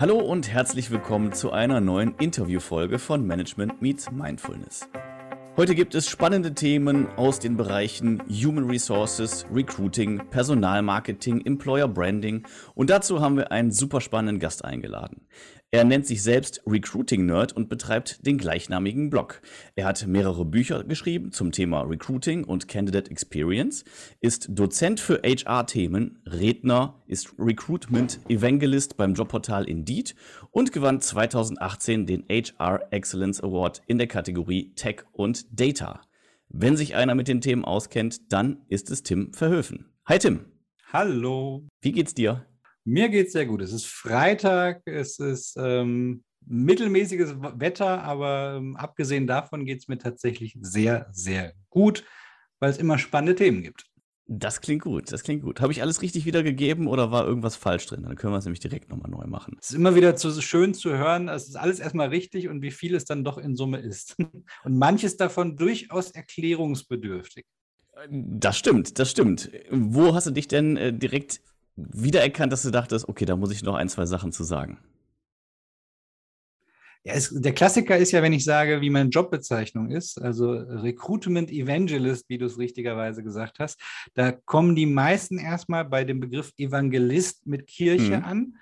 Hallo und herzlich willkommen zu einer neuen Interviewfolge von Management Meets Mindfulness. Heute gibt es spannende Themen aus den Bereichen Human Resources, Recruiting, Personalmarketing, Employer Branding und dazu haben wir einen super spannenden Gast eingeladen. Er nennt sich selbst Recruiting Nerd und betreibt den gleichnamigen Blog. Er hat mehrere Bücher geschrieben zum Thema Recruiting und Candidate Experience, ist Dozent für HR-Themen, Redner, ist Recruitment Evangelist beim Jobportal Indeed und gewann 2018 den HR Excellence Award in der Kategorie Tech und Data. Wenn sich einer mit den Themen auskennt, dann ist es Tim Verhöfen. Hi Tim. Hallo. Wie geht's dir? Mir geht es sehr gut. Es ist Freitag, es ist ähm, mittelmäßiges Wetter, aber ähm, abgesehen davon geht es mir tatsächlich sehr, sehr gut, weil es immer spannende Themen gibt. Das klingt gut, das klingt gut. Habe ich alles richtig wiedergegeben oder war irgendwas falsch drin? Dann können wir es nämlich direkt nochmal neu machen. Es ist immer wieder zu, schön zu hören, es ist alles erstmal richtig und wie viel es dann doch in Summe ist. Und manches davon durchaus erklärungsbedürftig. Das stimmt, das stimmt. Wo hast du dich denn äh, direkt wiedererkannt, dass du dachtest, okay, da muss ich noch ein, zwei Sachen zu sagen? Ja, es, der Klassiker ist ja, wenn ich sage, wie meine Jobbezeichnung ist, also Recruitment Evangelist, wie du es richtigerweise gesagt hast, da kommen die meisten erstmal bei dem Begriff Evangelist mit Kirche mhm. an.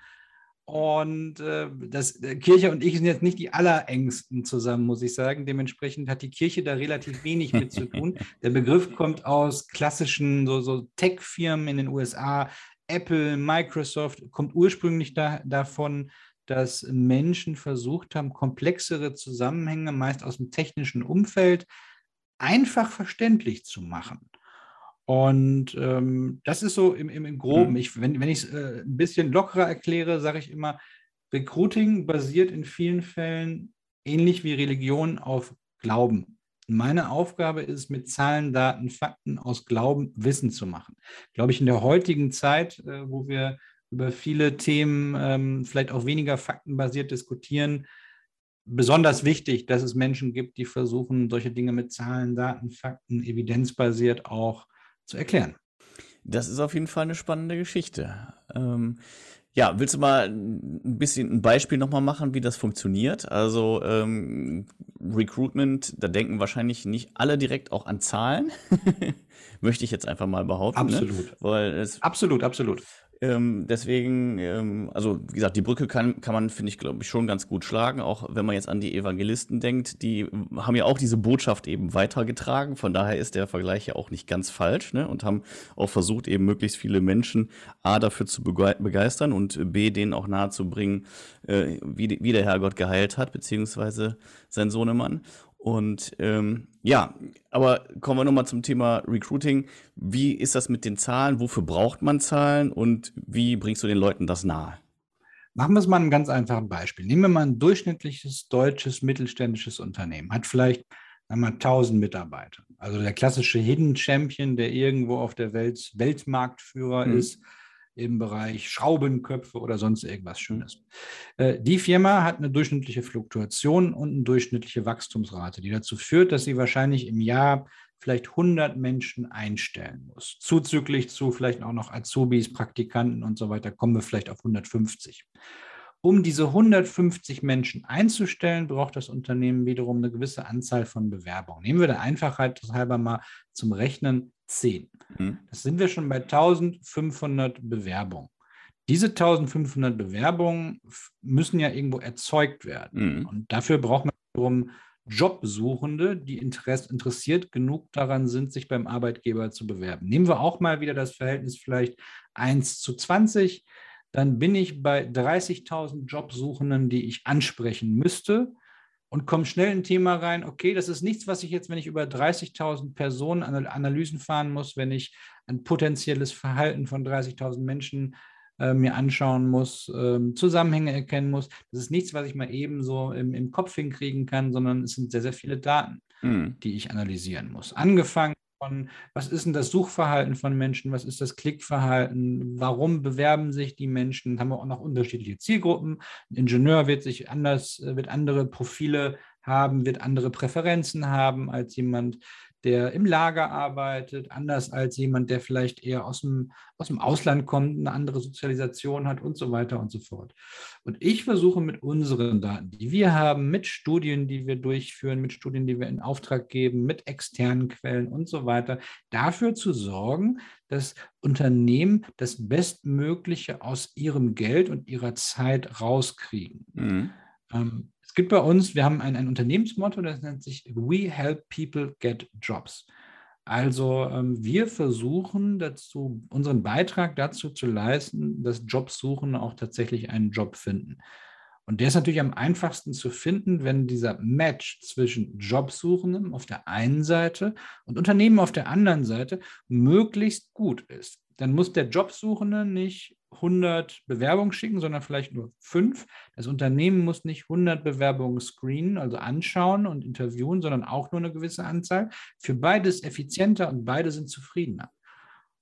Und äh, das, äh, Kirche und ich sind jetzt nicht die allerengsten zusammen, muss ich sagen. Dementsprechend hat die Kirche da relativ wenig mit zu tun. Der Begriff kommt aus klassischen so, so Tech-Firmen in den USA, Apple, Microsoft, kommt ursprünglich da, davon, dass Menschen versucht haben, komplexere Zusammenhänge, meist aus dem technischen Umfeld, einfach verständlich zu machen. Und ähm, das ist so im, im, im Groben. Mhm. Ich, wenn, wenn ich es äh, ein bisschen lockerer erkläre, sage ich immer, Recruiting basiert in vielen Fällen ähnlich wie Religion auf Glauben. Meine Aufgabe ist es, mit Zahlen, Daten, Fakten aus Glauben Wissen zu machen. Glaube ich, in der heutigen Zeit, äh, wo wir über viele Themen ähm, vielleicht auch weniger faktenbasiert diskutieren, besonders wichtig, dass es Menschen gibt, die versuchen, solche Dinge mit Zahlen, Daten, Fakten, evidenzbasiert auch zu erklären. Das ist auf jeden Fall eine spannende Geschichte. Ähm, ja, willst du mal ein bisschen ein Beispiel nochmal machen, wie das funktioniert? Also ähm, Recruitment, da denken wahrscheinlich nicht alle direkt auch an Zahlen. Möchte ich jetzt einfach mal behaupten. Ne? Absolut. Ne? Weil es, absolut, absolut. Ähm, deswegen, ähm, also wie gesagt, die Brücke kann, kann man, finde ich, glaube ich, schon ganz gut schlagen. Auch wenn man jetzt an die Evangelisten denkt, die haben ja auch diese Botschaft eben weitergetragen. Von daher ist der Vergleich ja auch nicht ganz falsch ne? und haben auch versucht, eben möglichst viele Menschen A dafür zu begeistern und B denen auch nahezubringen, äh, wie, wie der Herrgott geheilt hat, beziehungsweise sein Sohnemann. Und ähm, ja, aber kommen wir nochmal zum Thema Recruiting. Wie ist das mit den Zahlen? Wofür braucht man Zahlen und wie bringst du den Leuten das nahe? Machen wir es mal ein ganz einfaches Beispiel. Nehmen wir mal ein durchschnittliches deutsches mittelständisches Unternehmen, hat vielleicht einmal 1000 Mitarbeiter. Also der klassische Hidden Champion, der irgendwo auf der Welt Weltmarktführer mhm. ist, im Bereich Schraubenköpfe oder sonst irgendwas Schönes. Äh, die Firma hat eine durchschnittliche Fluktuation und eine durchschnittliche Wachstumsrate, die dazu führt, dass sie wahrscheinlich im Jahr vielleicht 100 Menschen einstellen muss. Zuzüglich zu vielleicht auch noch Azubis, Praktikanten und so weiter kommen wir vielleicht auf 150. Um diese 150 Menschen einzustellen, braucht das Unternehmen wiederum eine gewisse Anzahl von Bewerbungen. Nehmen wir der Einfachheit halber mal zum Rechnen 10. Mhm. Das sind wir schon bei 1500 Bewerbungen. Diese 1500 Bewerbungen müssen ja irgendwo erzeugt werden. Mhm. Und dafür braucht man wiederum Jobsuchende, die interessiert genug daran sind, sich beim Arbeitgeber zu bewerben. Nehmen wir auch mal wieder das Verhältnis vielleicht 1 zu 20 dann bin ich bei 30.000 Jobsuchenden, die ich ansprechen müsste und komme schnell in ein Thema rein, okay, das ist nichts, was ich jetzt, wenn ich über 30.000 Personen Analysen fahren muss, wenn ich ein potenzielles Verhalten von 30.000 Menschen äh, mir anschauen muss, äh, Zusammenhänge erkennen muss. Das ist nichts, was ich mal eben so im, im Kopf hinkriegen kann, sondern es sind sehr, sehr viele Daten, mhm. die ich analysieren muss. Angefangen von, was ist denn das Suchverhalten von Menschen, was ist das Klickverhalten, warum bewerben sich die Menschen, haben wir auch noch unterschiedliche Zielgruppen. Ein Ingenieur wird sich anders, wird andere Profile haben, wird andere Präferenzen haben als jemand, der im Lager arbeitet, anders als jemand, der vielleicht eher aus dem, aus dem Ausland kommt, eine andere Sozialisation hat und so weiter und so fort. Und ich versuche mit unseren Daten, die wir haben, mit Studien, die wir durchführen, mit Studien, die wir in Auftrag geben, mit externen Quellen und so weiter, dafür zu sorgen, dass Unternehmen das Bestmögliche aus ihrem Geld und ihrer Zeit rauskriegen. Mhm. Ähm, es gibt bei uns, wir haben ein, ein Unternehmensmotto, das nennt sich We Help People Get Jobs. Also ähm, wir versuchen dazu, unseren Beitrag dazu zu leisten, dass Jobsuchende auch tatsächlich einen Job finden. Und der ist natürlich am einfachsten zu finden, wenn dieser Match zwischen Jobsuchenden auf der einen Seite und Unternehmen auf der anderen Seite möglichst gut ist. Dann muss der Jobsuchende nicht 100 Bewerbungen schicken, sondern vielleicht nur fünf. Das Unternehmen muss nicht 100 Bewerbungen screenen, also anschauen und interviewen, sondern auch nur eine gewisse Anzahl. Für beides effizienter und beide sind zufriedener.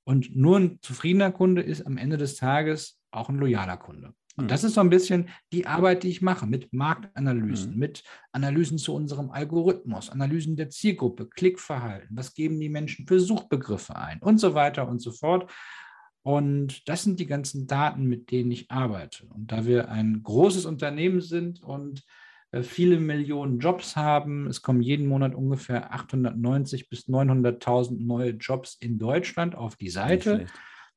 Und nur ein zufriedener Kunde ist am Ende des Tages auch ein loyaler Kunde. Und mhm. das ist so ein bisschen die Arbeit, die ich mache mit Marktanalysen, mhm. mit Analysen zu unserem Algorithmus, Analysen der Zielgruppe, Klickverhalten, was geben die Menschen für Suchbegriffe ein und so weiter und so fort. Und das sind die ganzen Daten, mit denen ich arbeite. Und da wir ein großes Unternehmen sind und äh, viele Millionen Jobs haben, es kommen jeden Monat ungefähr 890 bis 900.000 neue Jobs in Deutschland auf die Seite.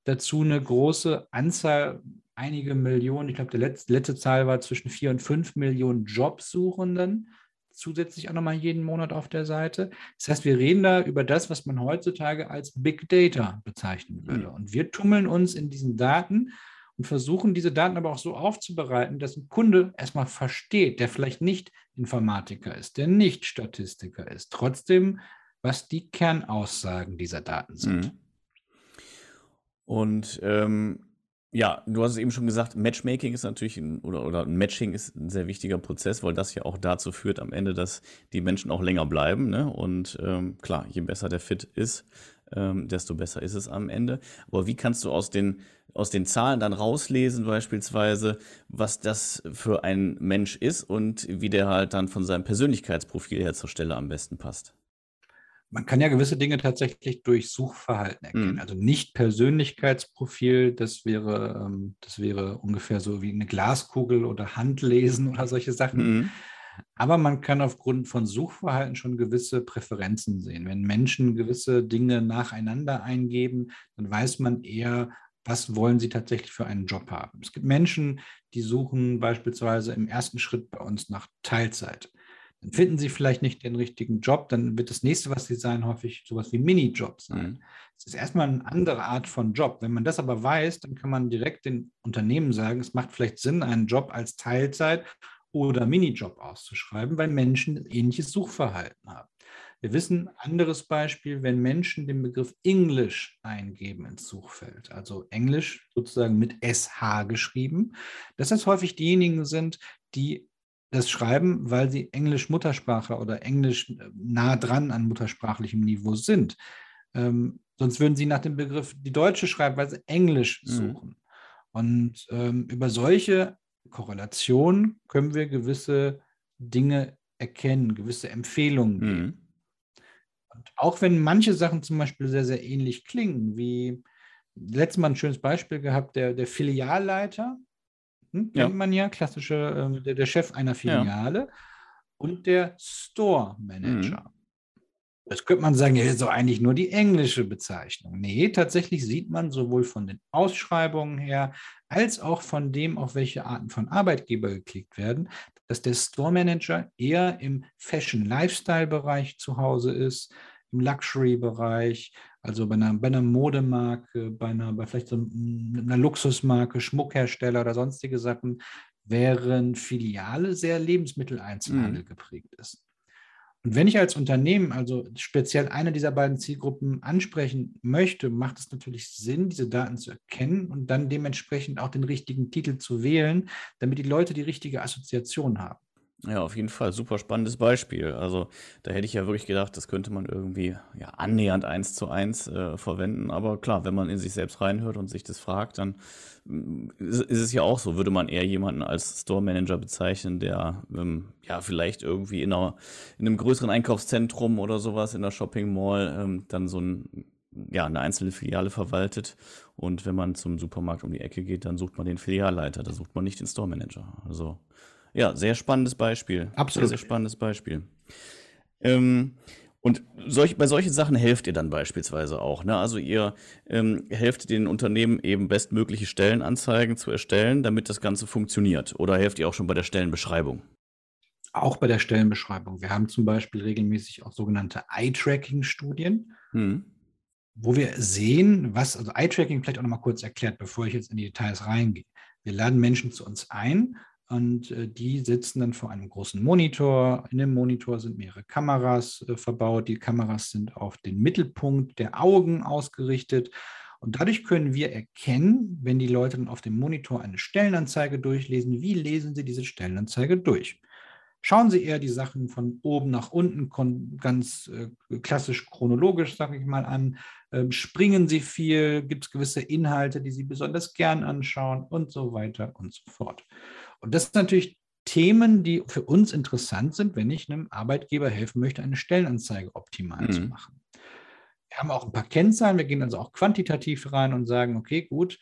Dazu eine große Anzahl einige Millionen, ich glaube, die letzte, letzte Zahl war zwischen vier und fünf Millionen Jobsuchenden zusätzlich auch nochmal jeden Monat auf der Seite. Das heißt, wir reden da über das, was man heutzutage als Big Data bezeichnen würde. Mhm. Und wir tummeln uns in diesen Daten und versuchen diese Daten aber auch so aufzubereiten, dass ein Kunde erstmal versteht, der vielleicht nicht Informatiker ist, der nicht Statistiker ist, trotzdem, was die Kernaussagen dieser Daten sind. Mhm. Und ähm, ja, du hast es eben schon gesagt, Matchmaking ist natürlich ein, oder, oder Matching ist ein sehr wichtiger Prozess, weil das ja auch dazu führt am Ende, dass die Menschen auch länger bleiben. Ne? Und ähm, klar, je besser der Fit ist, ähm, desto besser ist es am Ende. Aber wie kannst du aus den, aus den Zahlen dann rauslesen, beispielsweise, was das für ein Mensch ist und wie der halt dann von seinem Persönlichkeitsprofil her zur Stelle am besten passt? Man kann ja gewisse Dinge tatsächlich durch Suchverhalten erkennen. Mhm. Also nicht Persönlichkeitsprofil, das wäre, ähm, das wäre ungefähr so wie eine Glaskugel oder Handlesen oder solche Sachen. Mhm. Aber man kann aufgrund von Suchverhalten schon gewisse Präferenzen sehen. Wenn Menschen gewisse Dinge nacheinander eingeben, dann weiß man eher, was wollen sie tatsächlich für einen Job haben. Es gibt Menschen, die suchen beispielsweise im ersten Schritt bei uns nach Teilzeit. Dann finden sie vielleicht nicht den richtigen Job, dann wird das nächste, was sie sein, häufig sowas wie Minijob sein. Mhm. Es ist erstmal eine andere Art von Job. Wenn man das aber weiß, dann kann man direkt den Unternehmen sagen, es macht vielleicht Sinn, einen Job als Teilzeit oder Minijob auszuschreiben, weil Menschen ähnliches Suchverhalten haben. Wir wissen, anderes Beispiel, wenn Menschen den Begriff Englisch eingeben ins Suchfeld, also Englisch sozusagen mit SH geschrieben, dass das häufig diejenigen sind, die das schreiben, weil sie Englisch Muttersprache oder Englisch äh, nah dran an muttersprachlichem Niveau sind. Ähm, sonst würden sie nach dem Begriff die Deutsche schreiben, weil sie Englisch mhm. suchen. Mhm. Und ähm, über solche Korrelationen können wir gewisse Dinge erkennen, gewisse Empfehlungen geben. Mhm. Und auch wenn manche Sachen zum Beispiel sehr, sehr ähnlich klingen, wie letztes Mal ein schönes Beispiel gehabt, der, der Filialleiter hm, ja. kennt man ja, klassische, äh, der, der, Chef einer Filiale ja. und der Store Manager. Mhm. Das könnte man sagen, ja, so eigentlich nur die englische Bezeichnung. Nee, tatsächlich sieht man sowohl von den Ausschreibungen her als auch von dem, auf welche Arten von Arbeitgeber geklickt werden, dass der Store Manager eher im Fashion-Lifestyle-Bereich zu Hause ist, im Luxury-Bereich, also bei einer, bei einer Modemarke, bei einer, bei vielleicht so einer Luxusmarke, Schmuckhersteller oder sonstige Sachen, während Filiale sehr Lebensmitteleinzelhandel mhm. geprägt ist. Und wenn ich als Unternehmen also speziell eine dieser beiden Zielgruppen ansprechen möchte, macht es natürlich Sinn, diese Daten zu erkennen und dann dementsprechend auch den richtigen Titel zu wählen, damit die Leute die richtige Assoziation haben. Ja, auf jeden Fall. Super spannendes Beispiel. Also da hätte ich ja wirklich gedacht, das könnte man irgendwie ja, annähernd eins zu eins äh, verwenden. Aber klar, wenn man in sich selbst reinhört und sich das fragt, dann mm, ist, ist es ja auch so. Würde man eher jemanden als Store Manager bezeichnen, der ähm, ja vielleicht irgendwie in, einer, in einem größeren Einkaufszentrum oder sowas in der Shopping Mall ähm, dann so ein ja, eine einzelne Filiale verwaltet. Und wenn man zum Supermarkt um die Ecke geht, dann sucht man den Filialleiter, da sucht man nicht den Store Manager. Also ja, sehr spannendes Beispiel. Absolut. Sehr, sehr spannendes Beispiel. Ähm, und solch, bei solchen Sachen helft ihr dann beispielsweise auch. Ne? Also ihr ähm, helft den Unternehmen eben bestmögliche Stellenanzeigen zu erstellen, damit das Ganze funktioniert. Oder helft ihr auch schon bei der Stellenbeschreibung? Auch bei der Stellenbeschreibung. Wir haben zum Beispiel regelmäßig auch sogenannte Eye-Tracking-Studien. Hm wo wir sehen, was, also Eye-Tracking vielleicht auch nochmal kurz erklärt, bevor ich jetzt in die Details reingehe. Wir laden Menschen zu uns ein und äh, die sitzen dann vor einem großen Monitor. In dem Monitor sind mehrere Kameras äh, verbaut. Die Kameras sind auf den Mittelpunkt der Augen ausgerichtet. Und dadurch können wir erkennen, wenn die Leute dann auf dem Monitor eine Stellenanzeige durchlesen, wie lesen sie diese Stellenanzeige durch. Schauen Sie eher die Sachen von oben nach unten, ganz äh, klassisch chronologisch, sage ich mal, an. Ähm, springen Sie viel? Gibt es gewisse Inhalte, die Sie besonders gern anschauen und so weiter und so fort. Und das sind natürlich Themen, die für uns interessant sind, wenn ich einem Arbeitgeber helfen möchte, eine Stellenanzeige optimal mhm. zu machen. Wir haben auch ein paar Kennzahlen, wir gehen also auch quantitativ rein und sagen, okay, gut,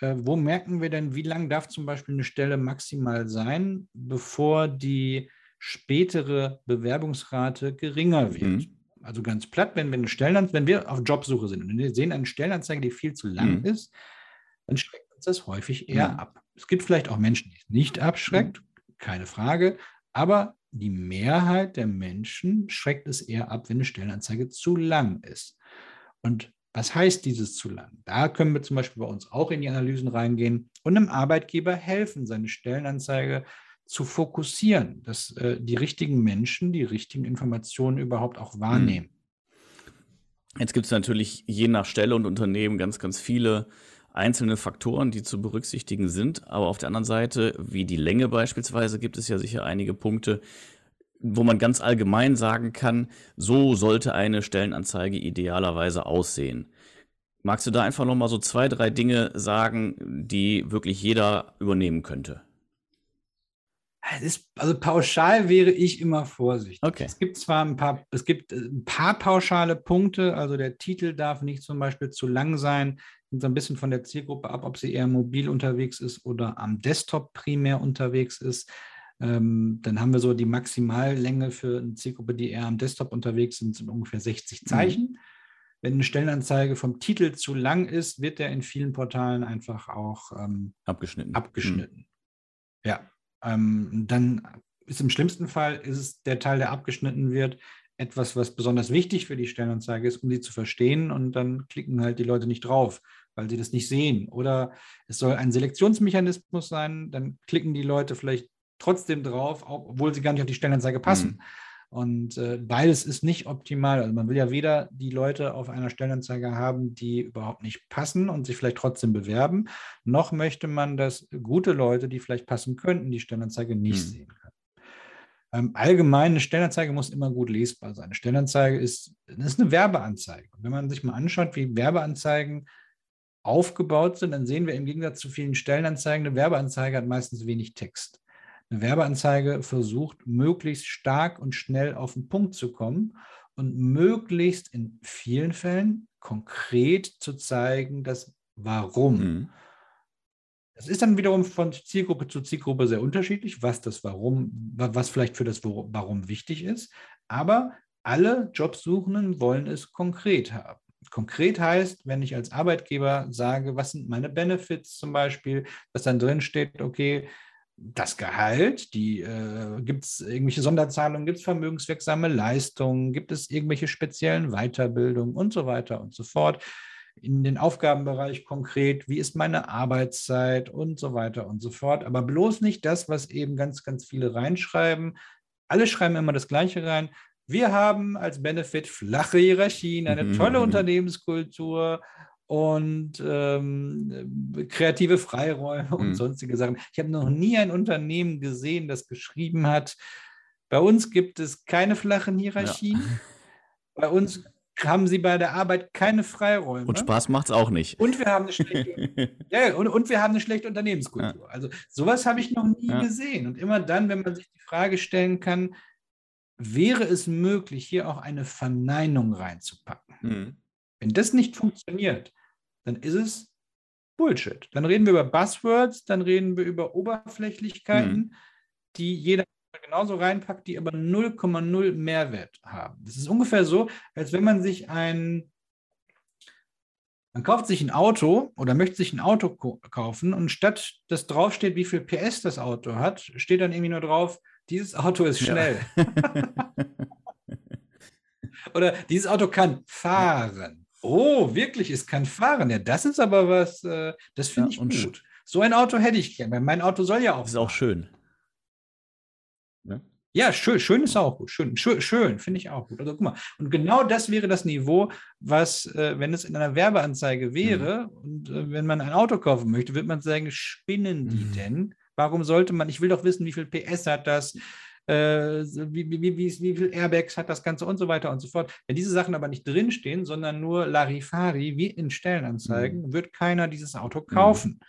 äh, wo merken wir denn, wie lang darf zum Beispiel eine Stelle maximal sein, bevor die spätere Bewerbungsrate geringer wird? Mhm. Also ganz platt, wenn wir, eine Stellenanzeige, wenn wir auf Jobsuche sind und wir sehen eine Stellenanzeige, die viel zu lang mhm. ist, dann schreckt das häufig eher mhm. ab. Es gibt vielleicht auch Menschen, die es nicht abschreckt, keine Frage, aber die Mehrheit der Menschen schreckt es eher ab, wenn eine Stellenanzeige zu lang ist. Und was heißt dieses zu lang? Da können wir zum Beispiel bei uns auch in die Analysen reingehen und einem Arbeitgeber helfen, seine Stellenanzeige zu fokussieren, dass äh, die richtigen Menschen die richtigen Informationen überhaupt auch wahrnehmen. Jetzt gibt es natürlich je nach Stelle und Unternehmen ganz, ganz viele einzelne Faktoren, die zu berücksichtigen sind. Aber auf der anderen Seite, wie die Länge beispielsweise, gibt es ja sicher einige Punkte, wo man ganz allgemein sagen kann, so sollte eine Stellenanzeige idealerweise aussehen. Magst du da einfach noch mal so zwei, drei Dinge sagen, die wirklich jeder übernehmen könnte? Ist, also pauschal wäre ich immer vorsichtig. Okay. Es gibt zwar ein paar, es gibt ein paar pauschale Punkte, also der Titel darf nicht zum Beispiel zu lang sein, so ein bisschen von der Zielgruppe ab, ob sie eher mobil unterwegs ist oder am Desktop primär unterwegs ist. Ähm, dann haben wir so die Maximallänge für eine Zielgruppe, die eher am Desktop unterwegs sind, sind ungefähr 60 mhm. Zeichen. Mhm. Wenn eine Stellenanzeige vom Titel zu lang ist, wird der in vielen Portalen einfach auch ähm, abgeschnitten. abgeschnitten. Mhm. Ja, ähm, dann ist im schlimmsten Fall ist es der Teil, der abgeschnitten wird, etwas, was besonders wichtig für die Stellenanzeige ist, um sie zu verstehen. Und dann klicken halt die Leute nicht drauf, weil sie das nicht sehen. Oder es soll ein Selektionsmechanismus sein, dann klicken die Leute vielleicht trotzdem drauf, obwohl sie gar nicht auf die Stellenanzeige passen. Mhm. Und äh, beides ist nicht optimal. Also man will ja weder die Leute auf einer Stellenanzeige haben, die überhaupt nicht passen und sich vielleicht trotzdem bewerben, noch möchte man, dass gute Leute, die vielleicht passen könnten, die Stellenanzeige nicht mhm. sehen können. Ähm, allgemein, eine Stellenanzeige muss immer gut lesbar sein. Eine Stellenanzeige ist, ist eine Werbeanzeige. Und wenn man sich mal anschaut, wie Werbeanzeigen aufgebaut sind, dann sehen wir im Gegensatz zu vielen Stellenanzeigen, eine Werbeanzeige hat meistens wenig Text. Eine Werbeanzeige versucht, möglichst stark und schnell auf den Punkt zu kommen und möglichst in vielen Fällen konkret zu zeigen, das Warum. Mhm. Das ist dann wiederum von Zielgruppe zu Zielgruppe sehr unterschiedlich, was das Warum, was vielleicht für das Warum wichtig ist. Aber alle Jobsuchenden wollen es konkret haben. Konkret heißt, wenn ich als Arbeitgeber sage, was sind meine Benefits zum Beispiel, dass dann drin steht, okay, das Gehalt, die äh, gibt es irgendwelche Sonderzahlungen, gibt es vermögenswirksame Leistungen, gibt es irgendwelche speziellen Weiterbildungen und so weiter und so fort. In den Aufgabenbereich konkret, wie ist meine Arbeitszeit und so weiter und so fort. Aber bloß nicht das, was eben ganz, ganz viele reinschreiben. Alle schreiben immer das Gleiche rein. Wir haben als Benefit flache Hierarchien, eine tolle Unternehmenskultur und ähm, kreative Freiräume und mhm. sonstige Sachen. Ich habe noch nie ein Unternehmen gesehen, das geschrieben hat, bei uns gibt es keine flachen Hierarchien. Ja. Bei uns haben sie bei der Arbeit keine Freiräume. Und Spaß macht es auch nicht. Und wir haben eine schlechte, ja, und, und, wir haben eine schlechte Unternehmenskultur. Ja. Also sowas habe ich noch nie gesehen. Und immer dann, wenn man sich die Frage stellen kann, wäre es möglich, hier auch eine Verneinung reinzupacken? Mhm. Wenn das nicht funktioniert, dann ist es Bullshit. Dann reden wir über Buzzwords, dann reden wir über Oberflächlichkeiten, mhm. die jeder genauso reinpackt, die aber 0,0 Mehrwert haben. Das ist ungefähr so, als wenn man sich ein, man kauft sich ein Auto oder möchte sich ein Auto kaufen und statt dass draufsteht, wie viel PS das Auto hat, steht dann irgendwie nur drauf, dieses Auto ist schnell. Ja. oder dieses Auto kann fahren. Oh, wirklich, es kann fahren. Ja, das ist aber was, äh, das finde ja, ich gut. So ein Auto hätte ich gerne, weil mein Auto soll ja auch. Das ist auch schön. Ne? Ja, schön, schön ist auch gut. Schön, schön, schön finde ich auch gut. Also guck mal, und genau das wäre das Niveau, was, äh, wenn es in einer Werbeanzeige wäre mhm. und äh, wenn man ein Auto kaufen möchte, wird man sagen, spinnen die mhm. denn? Warum sollte man, ich will doch wissen, wie viel PS hat das, äh, wie, wie, wie, wie viel Airbags hat das Ganze und so weiter und so fort. Wenn diese Sachen aber nicht drinstehen, sondern nur Larifari, wie in Stellenanzeigen, mhm. wird keiner dieses Auto mhm. kaufen.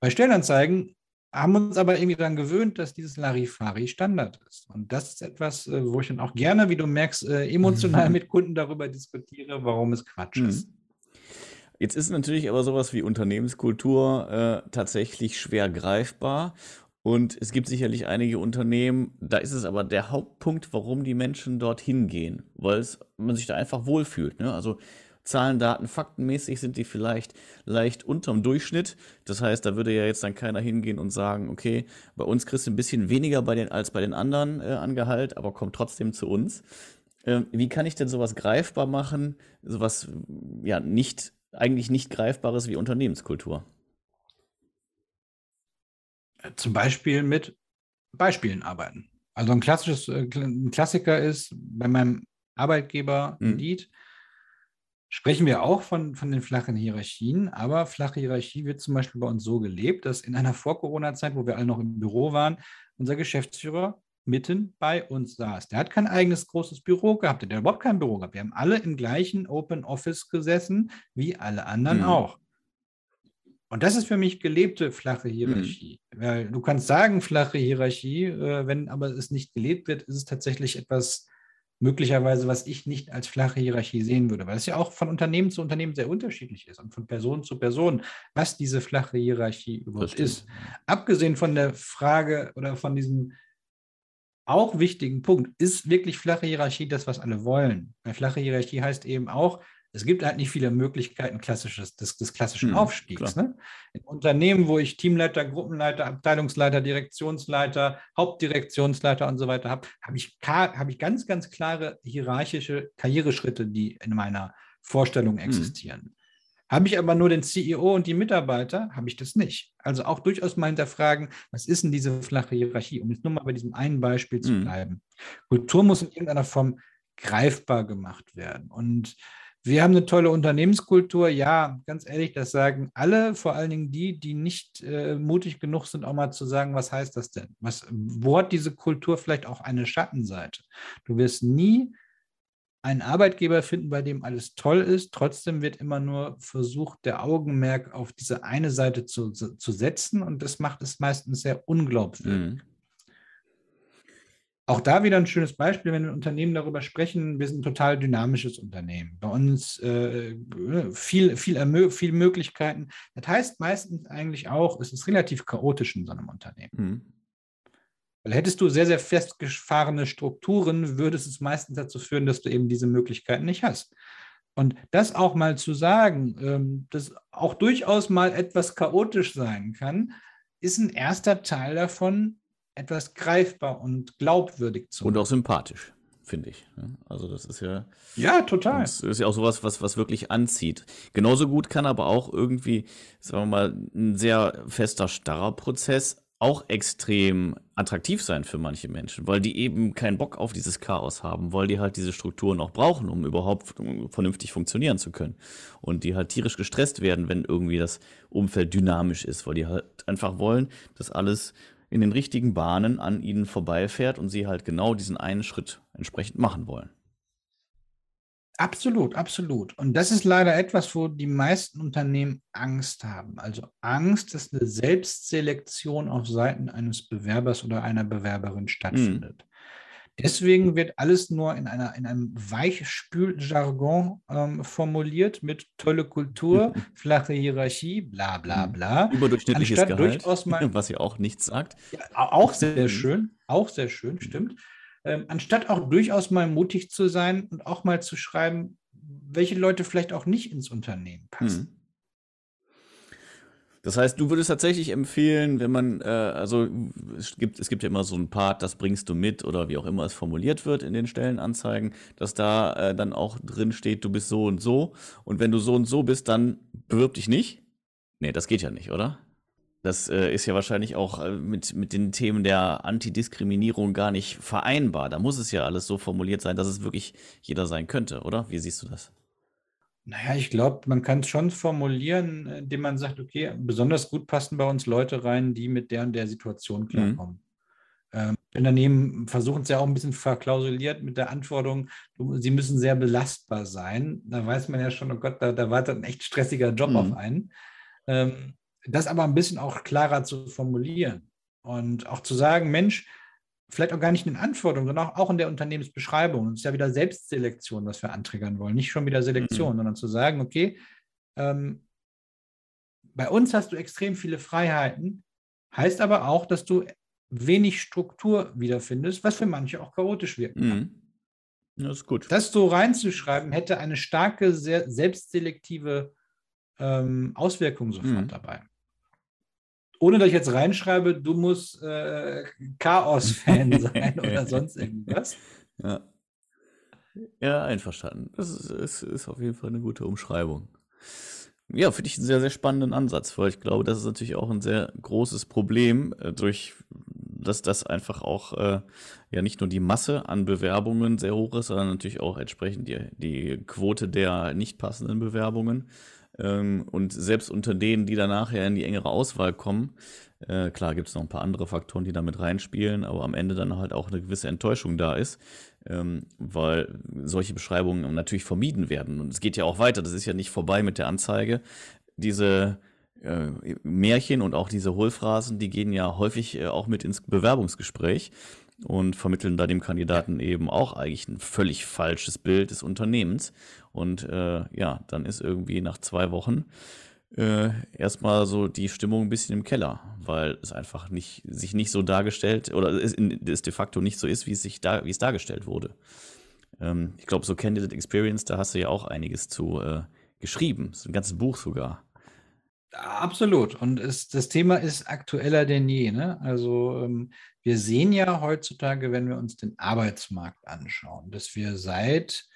Bei Stellenanzeigen haben uns aber irgendwie daran gewöhnt, dass dieses Larifari Standard ist. Und das ist etwas, äh, wo ich dann auch gerne, wie du merkst, äh, emotional mit Kunden darüber diskutiere, warum es Quatsch mhm. ist. Jetzt ist natürlich aber sowas wie Unternehmenskultur äh, tatsächlich schwer greifbar. Und es gibt sicherlich einige Unternehmen, da ist es aber der Hauptpunkt, warum die Menschen dorthin gehen, weil man sich da einfach wohlfühlt. Ne? Also Zahlen, Daten, faktenmäßig sind die vielleicht leicht unterm Durchschnitt. Das heißt, da würde ja jetzt dann keiner hingehen und sagen, okay, bei uns kriegst du ein bisschen weniger bei den, als bei den anderen äh, an aber komm trotzdem zu uns. Ähm, wie kann ich denn sowas greifbar machen? Sowas, ja, nicht, eigentlich nicht greifbares wie Unternehmenskultur? Zum Beispiel mit Beispielen arbeiten. Also ein klassisches, äh, ein Klassiker ist bei meinem Arbeitgeber mhm. Indeed, sprechen wir auch von, von den flachen Hierarchien, aber flache Hierarchie wird zum Beispiel bei uns so gelebt, dass in einer Vor-Corona-Zeit, wo wir alle noch im Büro waren, unser Geschäftsführer mitten bei uns saß. Der hat kein eigenes großes Büro gehabt, der hat überhaupt kein Büro gehabt. Wir haben alle im gleichen Open Office gesessen, wie alle anderen mhm. auch. Und das ist für mich gelebte flache Hierarchie. Mhm. Weil du kannst sagen, flache Hierarchie, äh, wenn aber es nicht gelebt wird, ist es tatsächlich etwas möglicherweise, was ich nicht als flache Hierarchie sehen würde, weil es ja auch von Unternehmen zu Unternehmen sehr unterschiedlich ist und von Person zu Person, was diese flache Hierarchie überhaupt ist. Abgesehen von der Frage oder von diesem auch wichtigen Punkt, ist wirklich flache Hierarchie das, was alle wollen? Weil flache Hierarchie heißt eben auch, es gibt halt nicht viele Möglichkeiten klassisches, des, des klassischen hm, Aufstiegs. Ne? In Unternehmen, wo ich Teamleiter, Gruppenleiter, Abteilungsleiter, Direktionsleiter, Hauptdirektionsleiter und so weiter habe, habe ich, hab ich ganz, ganz klare hierarchische Karriereschritte, die in meiner Vorstellung hm. existieren. Hm. Habe ich aber nur den CEO und die Mitarbeiter, habe ich das nicht. Also auch durchaus mal hinterfragen, was ist denn diese flache Hierarchie, um jetzt nur mal bei diesem einen Beispiel zu hm. bleiben. Kultur muss in irgendeiner Form greifbar gemacht werden. Und wir haben eine tolle Unternehmenskultur. Ja, ganz ehrlich, das sagen alle, vor allen Dingen die, die nicht äh, mutig genug sind, auch mal zu sagen, was heißt das denn? Was, wo hat diese Kultur vielleicht auch eine Schattenseite? Du wirst nie einen Arbeitgeber finden, bei dem alles toll ist. Trotzdem wird immer nur versucht, der Augenmerk auf diese eine Seite zu, zu setzen und das macht es meistens sehr unglaubwürdig. Mhm. Auch da wieder ein schönes Beispiel, wenn Unternehmen darüber sprechen, wir sind ein total dynamisches Unternehmen. Bei uns äh, viel, viel, viel Möglichkeiten. Das heißt meistens eigentlich auch, es ist relativ chaotisch in so einem Unternehmen. Mhm. Weil hättest du sehr, sehr festgefahrene Strukturen, würde es meistens dazu führen, dass du eben diese Möglichkeiten nicht hast. Und das auch mal zu sagen, ähm, dass auch durchaus mal etwas chaotisch sein kann, ist ein erster Teil davon, etwas greifbar und glaubwürdig zu machen. Und auch sympathisch, finde ich. Also das ist ja. Ja, total. Das ist ja auch sowas, was, was wirklich anzieht. Genauso gut kann aber auch irgendwie, sagen wir mal, ein sehr fester, starrer Prozess auch extrem attraktiv sein für manche Menschen, weil die eben keinen Bock auf dieses Chaos haben, weil die halt diese Strukturen auch brauchen, um überhaupt vernünftig funktionieren zu können. Und die halt tierisch gestresst werden, wenn irgendwie das Umfeld dynamisch ist, weil die halt einfach wollen, dass alles in den richtigen Bahnen an ihnen vorbeifährt und sie halt genau diesen einen Schritt entsprechend machen wollen. Absolut, absolut. Und das ist leider etwas, wo die meisten Unternehmen Angst haben. Also Angst, dass eine Selbstselektion auf Seiten eines Bewerbers oder einer Bewerberin stattfindet. Mhm. Deswegen wird alles nur in, einer, in einem Weichspüljargon ähm, formuliert mit tolle Kultur, flache Hierarchie, bla bla mhm. bla. Überdurchschnittliches Anstatt Gehalt, mal, was ja auch nichts sagt. Ja, auch sehr mhm. schön, auch sehr schön, stimmt anstatt auch durchaus mal mutig zu sein und auch mal zu schreiben, welche Leute vielleicht auch nicht ins Unternehmen passen. Mhm. Das heißt, du würdest tatsächlich empfehlen, wenn man, äh, also es gibt, es gibt ja immer so einen Part, das bringst du mit oder wie auch immer es formuliert wird in den Stellenanzeigen, dass da äh, dann auch drin steht, du bist so und so. Und wenn du so und so bist, dann bewirb dich nicht. Nee, das geht ja nicht, oder? Das äh, ist ja wahrscheinlich auch äh, mit, mit den Themen der Antidiskriminierung gar nicht vereinbar. Da muss es ja alles so formuliert sein, dass es wirklich jeder sein könnte, oder? Wie siehst du das? Naja, ich glaube, man kann es schon formulieren, indem man sagt, okay, besonders gut passen bei uns Leute rein, die mit der und der Situation mhm. klarkommen. Mhm. Ähm, Unternehmen versuchen es ja auch ein bisschen verklausuliert mit der Anforderung, sie müssen sehr belastbar sein. Da weiß man ja schon, oh Gott, da, da wartet ein echt stressiger Job mhm. auf einen. Ähm, das aber ein bisschen auch klarer zu formulieren und auch zu sagen, Mensch, vielleicht auch gar nicht in den Anforderungen, sondern auch, in der Unternehmensbeschreibung. Das ist ja wieder Selbstselektion, was wir anträgern wollen. Nicht schon wieder Selektion, mhm. sondern zu sagen, okay, ähm, bei uns hast du extrem viele Freiheiten, heißt aber auch, dass du wenig Struktur wiederfindest, was für manche auch chaotisch wirken kann. Mhm. Das ist gut. Das so reinzuschreiben, hätte eine starke, sehr selbstselektive ähm, Auswirkung sofort mhm. dabei ohne dass ich jetzt reinschreibe, du musst äh, Chaos-Fan sein oder sonst irgendwas. Ja. Ja, einverstanden. Das ist, ist, ist auf jeden Fall eine gute Umschreibung. Ja, finde ich einen sehr, sehr spannenden Ansatz, weil ich glaube, das ist natürlich auch ein sehr großes Problem, äh, durch dass das einfach auch äh, ja nicht nur die Masse an Bewerbungen sehr hoch ist, sondern natürlich auch entsprechend die, die Quote der nicht passenden Bewerbungen. Ähm, und selbst unter denen, die dann nachher in die engere Auswahl kommen, äh, klar gibt es noch ein paar andere Faktoren, die damit reinspielen, aber am Ende dann halt auch eine gewisse Enttäuschung da ist, ähm, weil solche Beschreibungen natürlich vermieden werden. Und es geht ja auch weiter, das ist ja nicht vorbei mit der Anzeige. Diese äh, Märchen und auch diese Hohlphrasen, die gehen ja häufig äh, auch mit ins Bewerbungsgespräch und vermitteln da dem Kandidaten eben auch eigentlich ein völlig falsches Bild des Unternehmens. Und äh, ja, dann ist irgendwie nach zwei Wochen äh, erstmal so die Stimmung ein bisschen im Keller, weil es einfach nicht, sich nicht so dargestellt oder es, es de facto nicht so ist, wie es sich da, wie es dargestellt wurde. Ähm, ich glaube, so Candidate Experience, da hast du ja auch einiges zu äh, geschrieben. Ist ein ganzes Buch sogar. Absolut. Und es, das Thema ist aktueller denn je. Ne? Also ähm, wir sehen ja heutzutage, wenn wir uns den Arbeitsmarkt anschauen, dass wir seit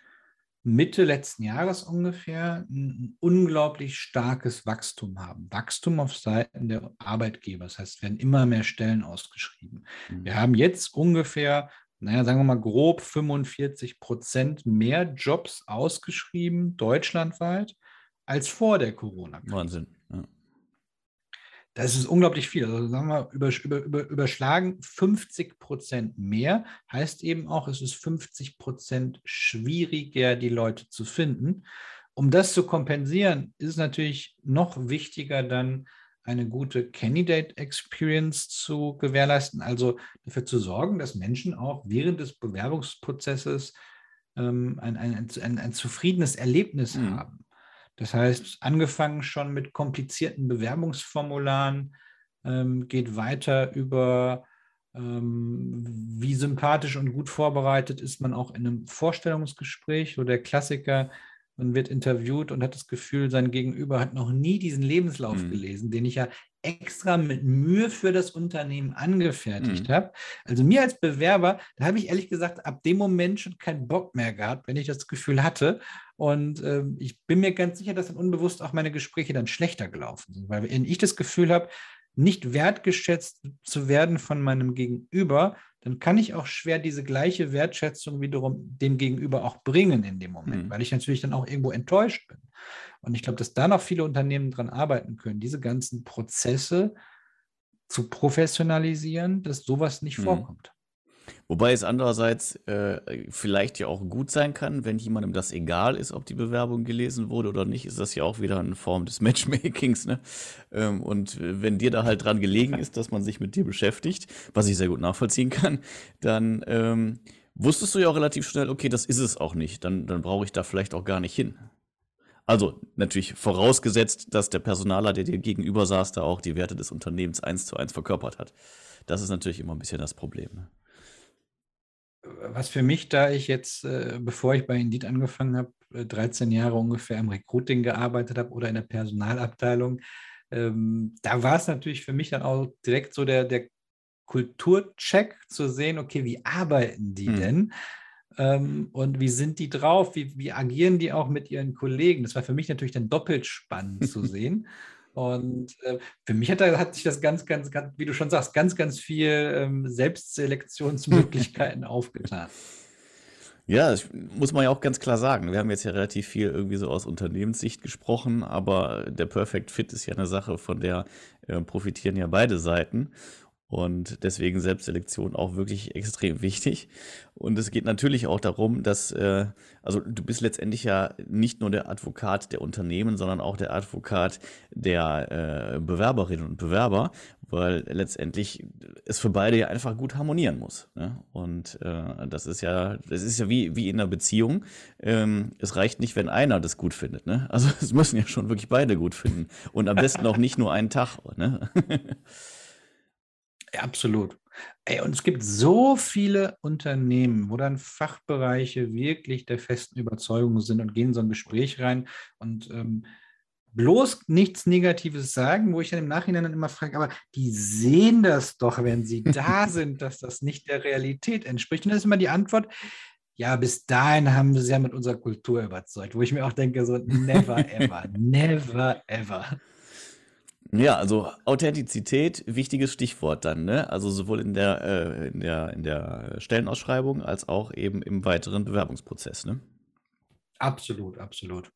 Mitte letzten Jahres ungefähr ein unglaublich starkes Wachstum haben. Wachstum auf Seiten der Arbeitgeber. Das heißt, es werden immer mehr Stellen ausgeschrieben. Mhm. Wir haben jetzt ungefähr, naja, sagen wir mal grob 45 Prozent mehr Jobs ausgeschrieben, deutschlandweit, als vor der Corona-Krise. Wahnsinn. Ja. Das ist unglaublich viel. Also sagen wir über, über, über, überschlagen 50 Prozent mehr heißt eben auch, es ist 50 Prozent schwieriger, die Leute zu finden. Um das zu kompensieren, ist es natürlich noch wichtiger, dann eine gute Candidate Experience zu gewährleisten, also dafür zu sorgen, dass Menschen auch während des Bewerbungsprozesses ähm, ein, ein, ein, ein, zufriedenes Erlebnis mhm. haben. Das heißt, angefangen schon mit komplizierten Bewerbungsformularen, ähm, geht weiter über, ähm, wie sympathisch und gut vorbereitet ist man auch in einem Vorstellungsgespräch, wo der Klassiker, man wird interviewt und hat das Gefühl, sein Gegenüber hat noch nie diesen Lebenslauf mhm. gelesen, den ich ja extra mit Mühe für das Unternehmen angefertigt mhm. habe. Also mir als Bewerber, da habe ich ehrlich gesagt ab dem Moment schon keinen Bock mehr gehabt, wenn ich das Gefühl hatte. Und äh, ich bin mir ganz sicher, dass dann unbewusst auch meine Gespräche dann schlechter gelaufen sind, weil wenn ich das Gefühl habe, nicht wertgeschätzt zu werden von meinem Gegenüber, dann kann ich auch schwer diese gleiche Wertschätzung wiederum dem Gegenüber auch bringen in dem Moment, mhm. weil ich natürlich dann auch irgendwo enttäuscht bin. Und ich glaube, dass da noch viele Unternehmen dran arbeiten können, diese ganzen Prozesse zu professionalisieren, dass sowas nicht mhm. vorkommt. Wobei es andererseits äh, vielleicht ja auch gut sein kann, wenn jemandem das egal ist, ob die Bewerbung gelesen wurde oder nicht, ist das ja auch wieder eine Form des Matchmakings. Ne? Ähm, und wenn dir da halt dran gelegen ist, dass man sich mit dir beschäftigt, was ich sehr gut nachvollziehen kann, dann ähm, wusstest du ja auch relativ schnell, okay, das ist es auch nicht. Dann, dann brauche ich da vielleicht auch gar nicht hin. Also natürlich vorausgesetzt, dass der Personaler, der dir gegenüber saß, da auch die Werte des Unternehmens eins zu eins verkörpert hat. Das ist natürlich immer ein bisschen das Problem. Ne? Was für mich, da ich jetzt, äh, bevor ich bei Indeed angefangen habe, 13 äh, Jahre ungefähr im Recruiting gearbeitet habe oder in der Personalabteilung, ähm, da war es natürlich für mich dann auch direkt so der, der Kulturcheck zu sehen, okay, wie arbeiten die mhm. denn? Ähm, und wie sind die drauf? Wie, wie agieren die auch mit ihren Kollegen? Das war für mich natürlich dann doppelt spannend zu sehen. Und äh, für mich hat, hat, sich das ganz, ganz, ganz, wie du schon sagst, ganz, ganz viel ähm, Selbstselektionsmöglichkeiten aufgetan. Ja, das muss man ja auch ganz klar sagen. Wir haben jetzt ja relativ viel irgendwie so aus Unternehmenssicht gesprochen, aber der Perfect Fit ist ja eine Sache, von der äh, profitieren ja beide Seiten. Und deswegen Selbstselektion auch wirklich extrem wichtig. Und es geht natürlich auch darum, dass, äh, also du bist letztendlich ja nicht nur der Advokat der Unternehmen, sondern auch der Advokat der äh, Bewerberinnen und Bewerber, weil letztendlich es für beide ja einfach gut harmonieren muss. Ne? Und äh, das ist ja, das ist ja wie, wie in einer Beziehung. Ähm, es reicht nicht, wenn einer das gut findet. Ne? Also es müssen ja schon wirklich beide gut finden. Und am besten auch nicht nur einen Tag. Ne? Ja, absolut. Ey, und es gibt so viele Unternehmen, wo dann Fachbereiche wirklich der festen Überzeugung sind und gehen in so ein Gespräch rein und ähm, bloß nichts Negatives sagen, wo ich dann im Nachhinein dann immer frage, aber die sehen das doch, wenn sie da sind, dass das nicht der Realität entspricht. Und dann ist immer die Antwort, ja, bis dahin haben sie ja mit unserer Kultur überzeugt, wo ich mir auch denke, so never ever, never ever. Ja, also Authentizität, wichtiges Stichwort dann, ne? Also sowohl in der, äh, in der, in der Stellenausschreibung als auch eben im weiteren Bewerbungsprozess, ne? Absolut, absolut.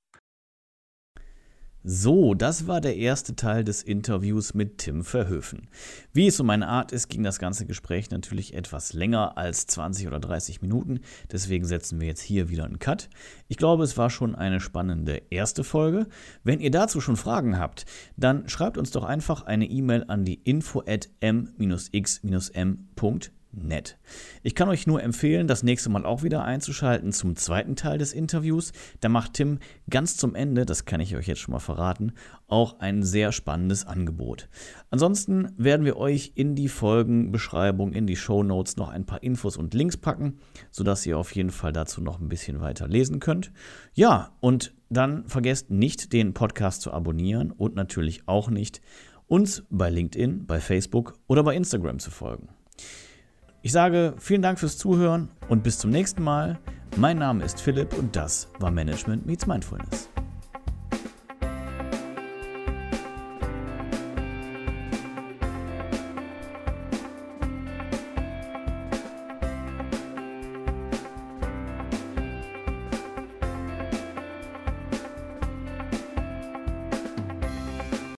So, das war der erste Teil des Interviews mit Tim Verhöfen. Wie es so meine Art ist, ging das ganze Gespräch natürlich etwas länger als 20 oder 30 Minuten, deswegen setzen wir jetzt hier wieder einen Cut. Ich glaube, es war schon eine spannende erste Folge. Wenn ihr dazu schon Fragen habt, dann schreibt uns doch einfach eine E-Mail an die info at m-x-m.de nett. Ich kann euch nur empfehlen, das nächste Mal auch wieder einzuschalten zum zweiten Teil des Interviews. Da macht Tim ganz zum Ende, das kann ich euch jetzt schon mal verraten, auch ein sehr spannendes Angebot. Ansonsten werden wir euch in die Folgenbeschreibung, in die Show Notes noch ein paar Infos und Links packen, sodass ihr auf jeden Fall dazu noch ein bisschen weiter lesen könnt. Ja, und dann vergesst nicht, den Podcast zu abonnieren und natürlich auch nicht, uns bei LinkedIn, bei Facebook oder bei Instagram zu folgen. Ich sage vielen Dank fürs Zuhören und bis zum nächsten Mal. Mein Name ist Philipp und das war Management Meets Mindfulness.